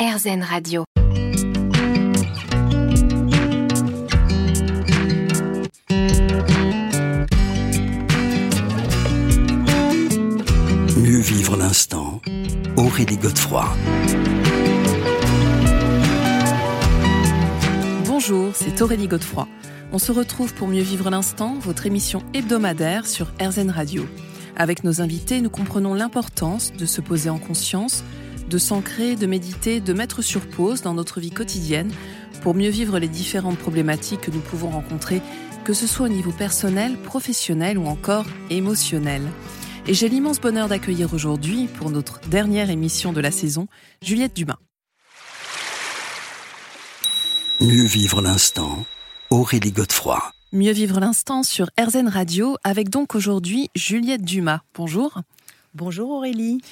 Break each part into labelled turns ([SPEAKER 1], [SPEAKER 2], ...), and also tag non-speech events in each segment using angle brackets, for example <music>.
[SPEAKER 1] RZN Radio.
[SPEAKER 2] Mieux vivre l'instant. Aurélie Godefroy.
[SPEAKER 3] Bonjour, c'est Aurélie Godefroy. On se retrouve pour Mieux vivre l'instant, votre émission hebdomadaire sur RZN Radio. Avec nos invités, nous comprenons l'importance de se poser en conscience, de s'ancrer, de méditer, de mettre sur pause dans notre vie quotidienne pour mieux vivre les différentes problématiques que nous pouvons rencontrer, que ce soit au niveau personnel, professionnel ou encore émotionnel. Et j'ai l'immense bonheur d'accueillir aujourd'hui, pour notre dernière émission de la saison, Juliette Dumas.
[SPEAKER 2] Mieux vivre l'instant. Aurélie Godefroy.
[SPEAKER 3] Mieux vivre l'instant sur RZN Radio avec donc aujourd'hui Juliette Dumas. Bonjour.
[SPEAKER 4] Bonjour Aurélie.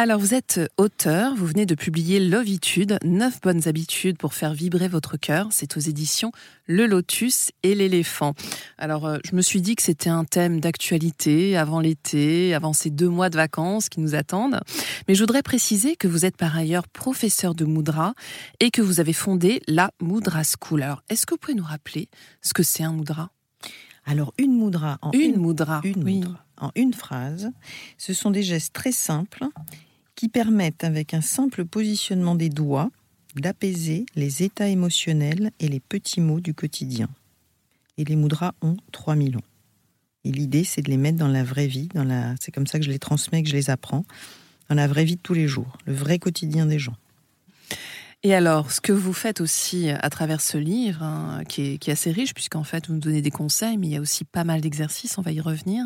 [SPEAKER 3] Alors vous êtes auteur, vous venez de publier Lovitude, 9 bonnes habitudes pour faire vibrer votre cœur. C'est aux éditions Le Lotus et l'éléphant. Alors euh, je me suis dit que c'était un thème d'actualité avant l'été, avant ces deux mois de vacances qui nous attendent. Mais je voudrais préciser que vous êtes par ailleurs professeur de Moudra et que vous avez fondé la Moudra School. Alors est-ce que vous pouvez nous rappeler ce que c'est un Moudra
[SPEAKER 4] Alors une Moudra en
[SPEAKER 3] Une, Moudra.
[SPEAKER 4] une
[SPEAKER 3] oui.
[SPEAKER 4] Moudra en une phrase, ce sont des gestes très simples qui permettent, avec un simple positionnement des doigts, d'apaiser les états émotionnels et les petits mots du quotidien. Et les moudras ont 3000 ans. Et l'idée, c'est de les mettre dans la vraie vie, c'est comme ça que je les transmets, que je les apprends, dans la vraie vie de tous les jours, le vrai quotidien des gens.
[SPEAKER 3] Et alors, ce que vous faites aussi à travers ce livre, hein, qui, est, assez riche, puisqu'en fait, vous nous donnez des conseils, mais il y a aussi pas mal d'exercices, on va y revenir,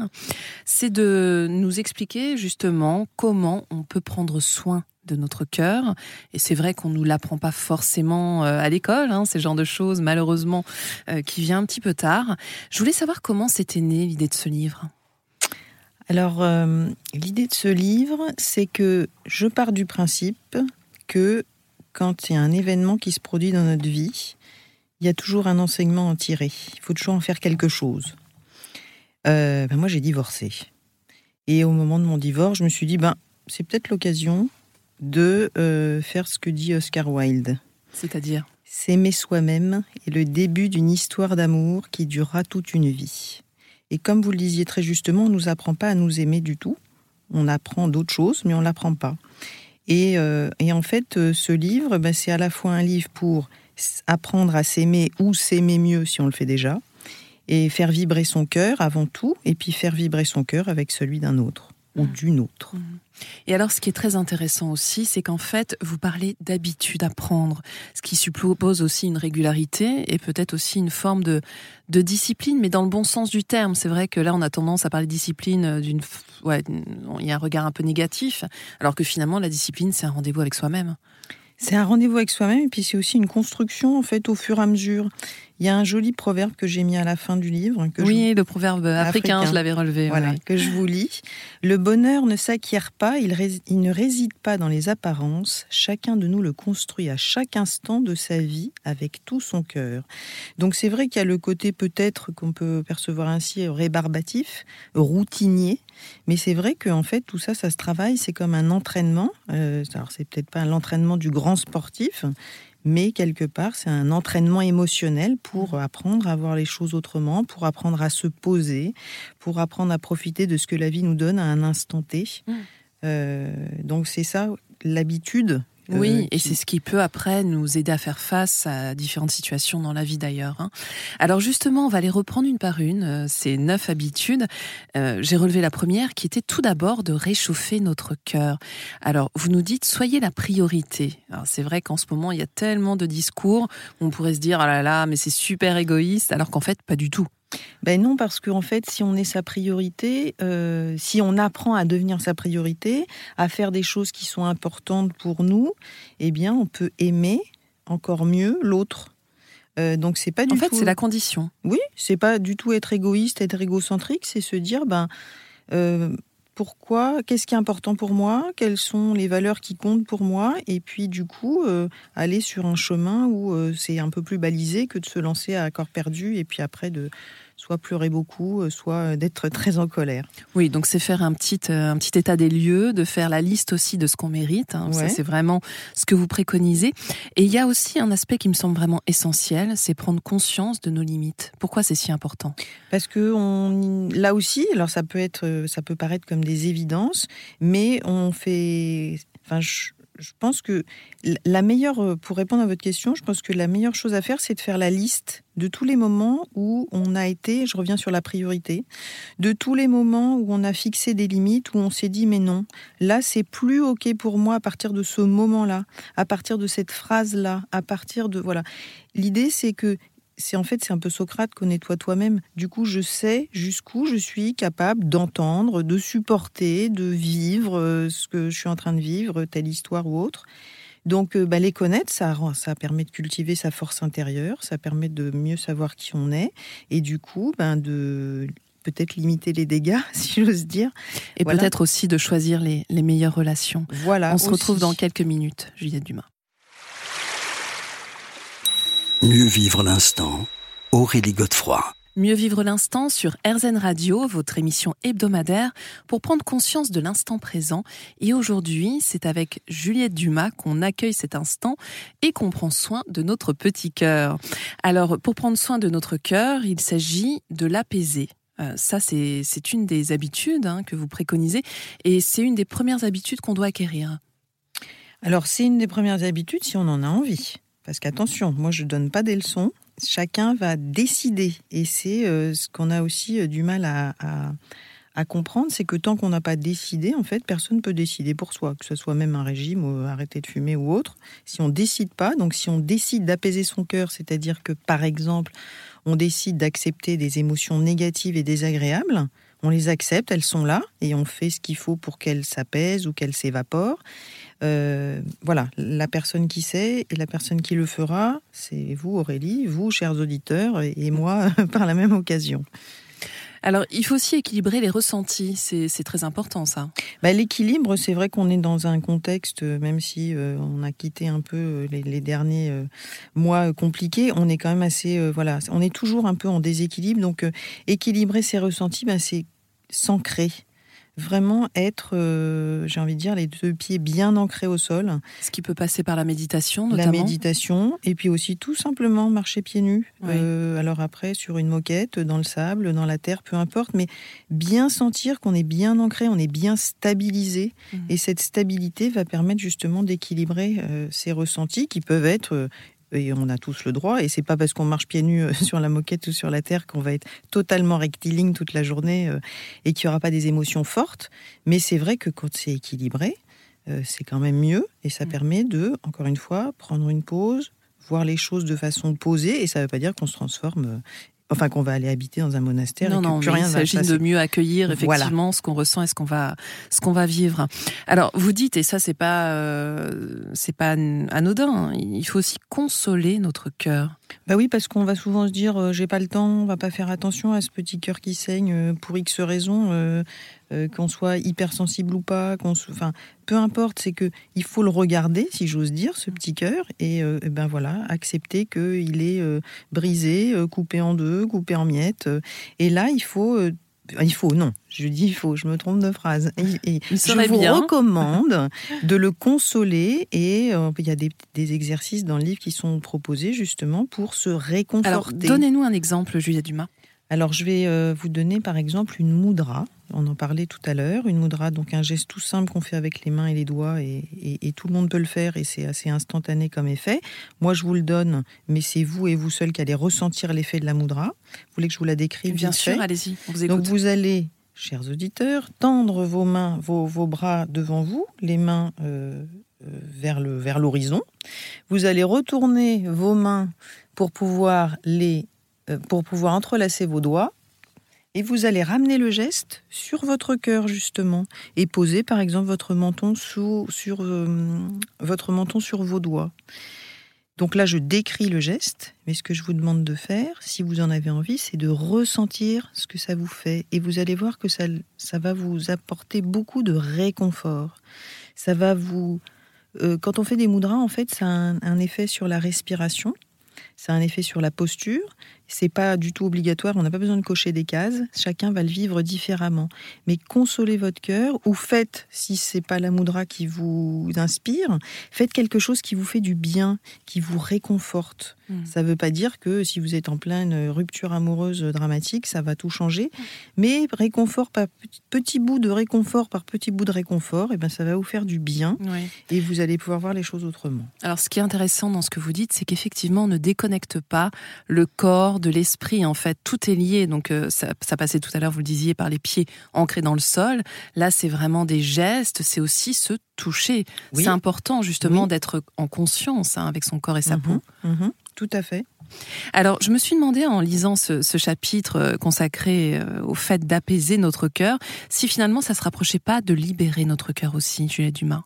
[SPEAKER 3] c'est de nous expliquer justement comment on peut prendre soin de notre cœur. Et c'est vrai qu'on ne nous l'apprend pas forcément à l'école, hein, ces genres de choses, malheureusement, euh, qui vient un petit peu tard. Je voulais savoir comment c'était né l'idée de ce livre.
[SPEAKER 4] Alors, euh, l'idée de ce livre, c'est que je pars du principe que quand il y a un événement qui se produit dans notre vie, il y a toujours un enseignement à en tirer. Il faut toujours en faire quelque chose. Euh, ben moi, j'ai divorcé. Et au moment de mon divorce, je me suis dit, ben, c'est peut-être l'occasion de euh, faire ce que dit Oscar Wilde.
[SPEAKER 3] C'est-à-dire?
[SPEAKER 4] S'aimer soi-même est le début d'une histoire d'amour qui durera toute une vie. Et comme vous le disiez très justement, on ne nous apprend pas à nous aimer du tout. On apprend d'autres choses, mais on ne l'apprend pas. Et, euh, et, en fait, euh, ce livre, ben, c'est à la fois un livre pour apprendre à s'aimer ou s'aimer mieux si on le fait déjà, et faire vibrer son cœur avant tout, et puis faire vibrer son cœur avec celui d'un autre ou d'une autre.
[SPEAKER 3] Et alors, ce qui est très intéressant aussi, c'est qu'en fait, vous parlez d'habitude à prendre, ce qui suppose aussi une régularité et peut-être aussi une forme de, de discipline, mais dans le bon sens du terme. C'est vrai que là, on a tendance à parler de discipline d'une, ouais, il y a un regard un peu négatif, alors que finalement, la discipline, c'est un rendez-vous avec soi-même.
[SPEAKER 4] C'est un rendez-vous avec soi-même et puis c'est aussi une construction en fait au fur et à mesure. Il y a un joli proverbe que j'ai mis à la fin du livre. Que
[SPEAKER 3] oui, je... le proverbe africain, africain. je l'avais relevé.
[SPEAKER 4] Voilà,
[SPEAKER 3] ouais.
[SPEAKER 4] que je vous lis. Le bonheur ne s'acquiert pas, il, ne réside pas dans les apparences. Chacun de nous le construit à chaque instant de sa vie avec tout son cœur. Donc c'est vrai qu'il y a le côté peut-être qu'on peut percevoir ainsi rébarbatif, routinier, mais c'est vrai qu'en fait tout ça, ça se travaille. C'est comme un entraînement. Euh, alors c'est peut-être pas l'entraînement du grand sportif, mais quelque part, c'est un entraînement émotionnel pour apprendre à voir les choses autrement, pour apprendre à se poser, pour apprendre à profiter de ce que la vie nous donne à un instant T. Mmh. Euh, donc c'est ça, l'habitude.
[SPEAKER 3] Oui, euh, et qui... c'est ce qui peut après nous aider à faire face à différentes situations dans la vie d'ailleurs. Hein. Alors justement, on va les reprendre une par une, euh, ces neuf habitudes. Euh, J'ai relevé la première qui était tout d'abord de réchauffer notre cœur. Alors vous nous dites, soyez la priorité. C'est vrai qu'en ce moment, il y a tellement de discours, on pourrait se dire, ah là là, mais c'est super égoïste, alors qu'en fait, pas du tout.
[SPEAKER 4] Ben non, parce qu'en fait, si on est sa priorité, euh, si on apprend à devenir sa priorité, à faire des choses qui sont importantes pour nous, eh bien, on peut aimer encore mieux l'autre. Euh, donc c'est pas du
[SPEAKER 3] en fait,
[SPEAKER 4] tout...
[SPEAKER 3] c'est la condition.
[SPEAKER 4] Oui, c'est pas du tout être égoïste, être égocentrique, c'est se dire ben euh, pourquoi, qu'est-ce qui est important pour moi, quelles sont les valeurs qui comptent pour moi, et puis du coup euh, aller sur un chemin où euh, c'est un peu plus balisé que de se lancer à corps perdu et puis après de soit pleurer beaucoup, soit d'être très en colère.
[SPEAKER 3] Oui, donc c'est faire un petit, un petit état des lieux, de faire la liste aussi de ce qu'on mérite. Hein. Ça, c'est vraiment ce que vous préconisez. Et il y a aussi un aspect qui me semble vraiment essentiel, c'est prendre conscience de nos limites. Pourquoi c'est si important?
[SPEAKER 4] Parce que on, là aussi, alors ça peut être, ça peut paraître comme des évidences, mais on fait, enfin, je, je pense que la meilleure, euh, pour répondre à votre question, je pense que la meilleure chose à faire, c'est de faire la liste de tous les moments où on a été, je reviens sur la priorité, de tous les moments où on a fixé des limites, où on s'est dit mais non, là c'est plus ok pour moi à partir de ce moment-là, à partir de cette phrase-là, à partir de voilà. L'idée c'est que c'est en fait c'est un peu Socrate, connais-toi toi-même. Du coup, je sais jusqu'où je suis capable d'entendre, de supporter, de vivre euh, ce que je suis en train de vivre, telle histoire ou autre. Donc, euh, bah, les connaître, ça, ça permet de cultiver sa force intérieure, ça permet de mieux savoir qui on est, et du coup, ben, de peut-être limiter les dégâts, <laughs> si j'ose dire.
[SPEAKER 3] Et peut-être aussi de choisir les, meilleures relations.
[SPEAKER 4] Voilà.
[SPEAKER 3] On se retrouve dans quelques minutes, Juliette Dumas.
[SPEAKER 2] Mieux vivre l'instant, Aurélie Godefroy.
[SPEAKER 3] Mieux vivre l'instant sur RZN Radio, votre émission hebdomadaire pour prendre conscience de l'instant présent. Et aujourd'hui, c'est avec Juliette Dumas qu'on accueille cet instant et qu'on prend soin de notre petit cœur. Alors, pour prendre soin de notre cœur, il s'agit de l'apaiser. Euh, ça, c'est une des habitudes hein, que vous préconisez et c'est une des premières habitudes qu'on doit acquérir.
[SPEAKER 4] Alors, c'est une des premières habitudes si on en a envie. Parce qu'attention, moi je ne donne pas des leçons, chacun va décider. Et c'est euh, ce qu'on a aussi euh, du mal à, comprendre, c'est que tant qu'on n'a pas décidé, en fait, personne ne peut décider pour soi, que ce soit même un régime ou arrêter de fumer ou autre. Si on décide pas, donc si on décide d'apaiser son cœur, c'est-à-dire que par exemple, on décide d'accepter des émotions négatives et désagréables, on les accepte, elles sont là, et on fait ce qu'il faut pour qu'elles s'apaisent ou qu'elles s'évaporent. Euh, voilà, la personne qui sait et la personne qui le fera, c'est vous Aurélie, vous chers auditeurs, et moi <laughs> par la même occasion.
[SPEAKER 3] Alors, il faut aussi équilibrer les ressentis, c'est très important ça.
[SPEAKER 4] Bah, l'équilibre, c'est vrai qu'on est dans un contexte, même si euh, on a quitté un peu euh, les, derniers mois compliqués, on est quand même assez, voilà, on est toujours un peu en déséquilibre. Donc, équilibrer ses ressentis, bah, c'est s'ancrer vraiment être, euh, j'ai envie de dire, les deux pieds bien ancrés au sol.
[SPEAKER 3] Ce qui peut passer par la méditation, notamment.
[SPEAKER 4] La méditation, et puis aussi tout simplement marcher pieds nus. Euh, alors après, sur une moquette, dans le sable, dans la terre, peu importe, mais bien sentir qu'on est bien ancré, on est bien stabilisé. Mmh. Et cette stabilité va permettre justement d'équilibrer euh, ces ressentis qui peuvent être et on a tous le droit. Et c'est pas parce qu'on marche pieds nus euh, <laughs> sur la moquette ou sur la terre qu'on va être totalement rectiligne toute la journée euh, et qu'il n'y aura pas des émotions fortes. Mais c'est vrai que quand c'est équilibré, euh, c'est quand même mieux et ça mm. permet de, encore une fois, prendre une pause, voir les choses de façon posée et ça ne veut pas dire qu'on se transforme enfin qu'on va aller habiter dans un monastère
[SPEAKER 3] non, et que
[SPEAKER 4] non, plus rien
[SPEAKER 3] il s'agit de mieux accueillir effectivement ce qu'on ressent et ce qu'on va ce qu'on va vivre. Alors vous dites et ça c'est pas euh, c'est pas anodin, il faut aussi consoler notre cœur.
[SPEAKER 4] Bah oui parce qu'on va souvent se dire euh, j'ai pas le temps, on va pas faire attention à ce petit cœur qui saigne euh, pour X raisons euh, qu'on soit hypersensible ou pas, qu'on enfin, peu importe, c'est que il faut le regarder, si j'ose dire, ce petit cœur, et, euh, ben voilà, accepter qu'il est euh, brisé, coupé en deux, coupé en miettes. et là, il faut il faut, non, je dis il faut, je me trompe de phrase.
[SPEAKER 3] Et,
[SPEAKER 4] je vous recommande <laughs> de le consoler et il y a des, des, exercices dans le livre qui sont proposés justement pour se réconforter. Alors,
[SPEAKER 3] donnez-nous un exemple, Julia Dumas.
[SPEAKER 4] Alors, je vais vous donner par exemple une moudra on en parlait tout à l'heure. Une moudra, donc un geste tout simple qu'on fait avec les mains et les doigts, et, tout le monde peut le faire, et c'est assez instantané comme effet. Moi, je vous le donne, mais c'est vous et vous seul qui allez ressentir l'effet de la moudra. Vous voulez que je vous la décrive
[SPEAKER 3] Bien sûr, allez-y.
[SPEAKER 4] Donc vous allez, chers auditeurs, tendre vos mains, vos, bras devant vous, les mains euh, euh, vers le vers l'horizon. Vous allez retourner vos mains pour pouvoir les euh, pour pouvoir entrelacer vos doigts et vous allez ramener le geste sur votre cœur justement et poser par exemple votre menton sur euh, votre menton sur vos doigts. Donc là, je décris le geste, mais ce que je vous demande de faire, si vous en avez envie, c'est de ressentir ce que ça vous fait. Et vous allez voir que ça, ça va vous apporter beaucoup de réconfort. Ça va vous... Euh, quand on fait des moudras, en fait, ça a un effet sur la respiration Ça a un effet sur la posture. C'est pas du tout obligatoire. On n'a pas besoin de cocher des cases. Chacun va le vivre différemment. Mais consolez votre cœur ou faites, si c'est pas la moudra qui vous inspire, faites quelque chose qui vous fait du bien, qui vous réconforte. Hmm. Ça ne veut pas dire que si vous êtes en pleine rupture amoureuse dramatique, ça va tout changer. Mais réconfort par petit bout de réconfort par petit bout de réconfort, et eh ben ça va vous faire du bien et vous allez pouvoir voir les choses autrement.
[SPEAKER 3] Alors ce qui est intéressant dans ce que vous dites, c'est qu'effectivement on ne déconnecte pas le corps de l'esprit. En fait, tout est lié. Donc euh, ça, passait tout à l'heure, vous le disiez, par les pieds ancrés dans le sol. Là, c'est vraiment des gestes. C'est aussi se toucher. C'est important justement d'être en conscience hein, avec son corps et sa
[SPEAKER 4] mhm.
[SPEAKER 3] peau.
[SPEAKER 4] Mhm. Tout à fait.
[SPEAKER 3] Alors, je me suis demandé en lisant ce, chapitre euh, consacré euh, au fait d'apaiser notre cœur, si finalement ça se rapprochait pas de libérer notre cœur aussi, Juliette Dumas?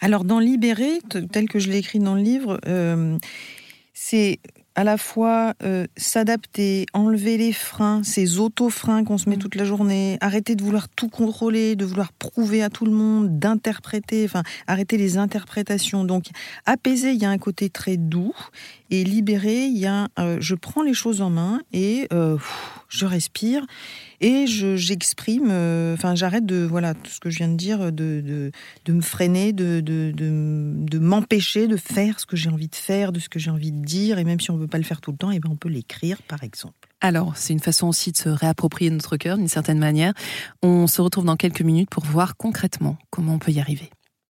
[SPEAKER 4] Alors, dans Libérer, tel que je l'ai écrit dans le livre, euh, c'est à la fois s'adapter, enlever les freins, ces auto-freins qu'on se met mm. toute la journée, arrêter de vouloir tout contrôler, de vouloir prouver à tout le monde, d'interpréter, enfin arrêter les interprétations. Donc apaiser, il y a un côté très doux, et libérer, il y a euh, je prends les choses en main et euh, je respire et j'exprime, euh, enfin j'arrête de, voilà, tout ce que je viens de dire, de, de, me freiner, de, de, de m'empêcher de faire ce que j'ai envie de faire, de ce que j'ai envie de dire, et même si on ne veut pas le faire tout le temps, et eh ben on peut l'écrire par exemple.
[SPEAKER 3] Alors, c'est une façon aussi de se réapproprier notre cœur d'une certaine manière. On se retrouve dans quelques minutes pour voir concrètement comment on peut y arriver.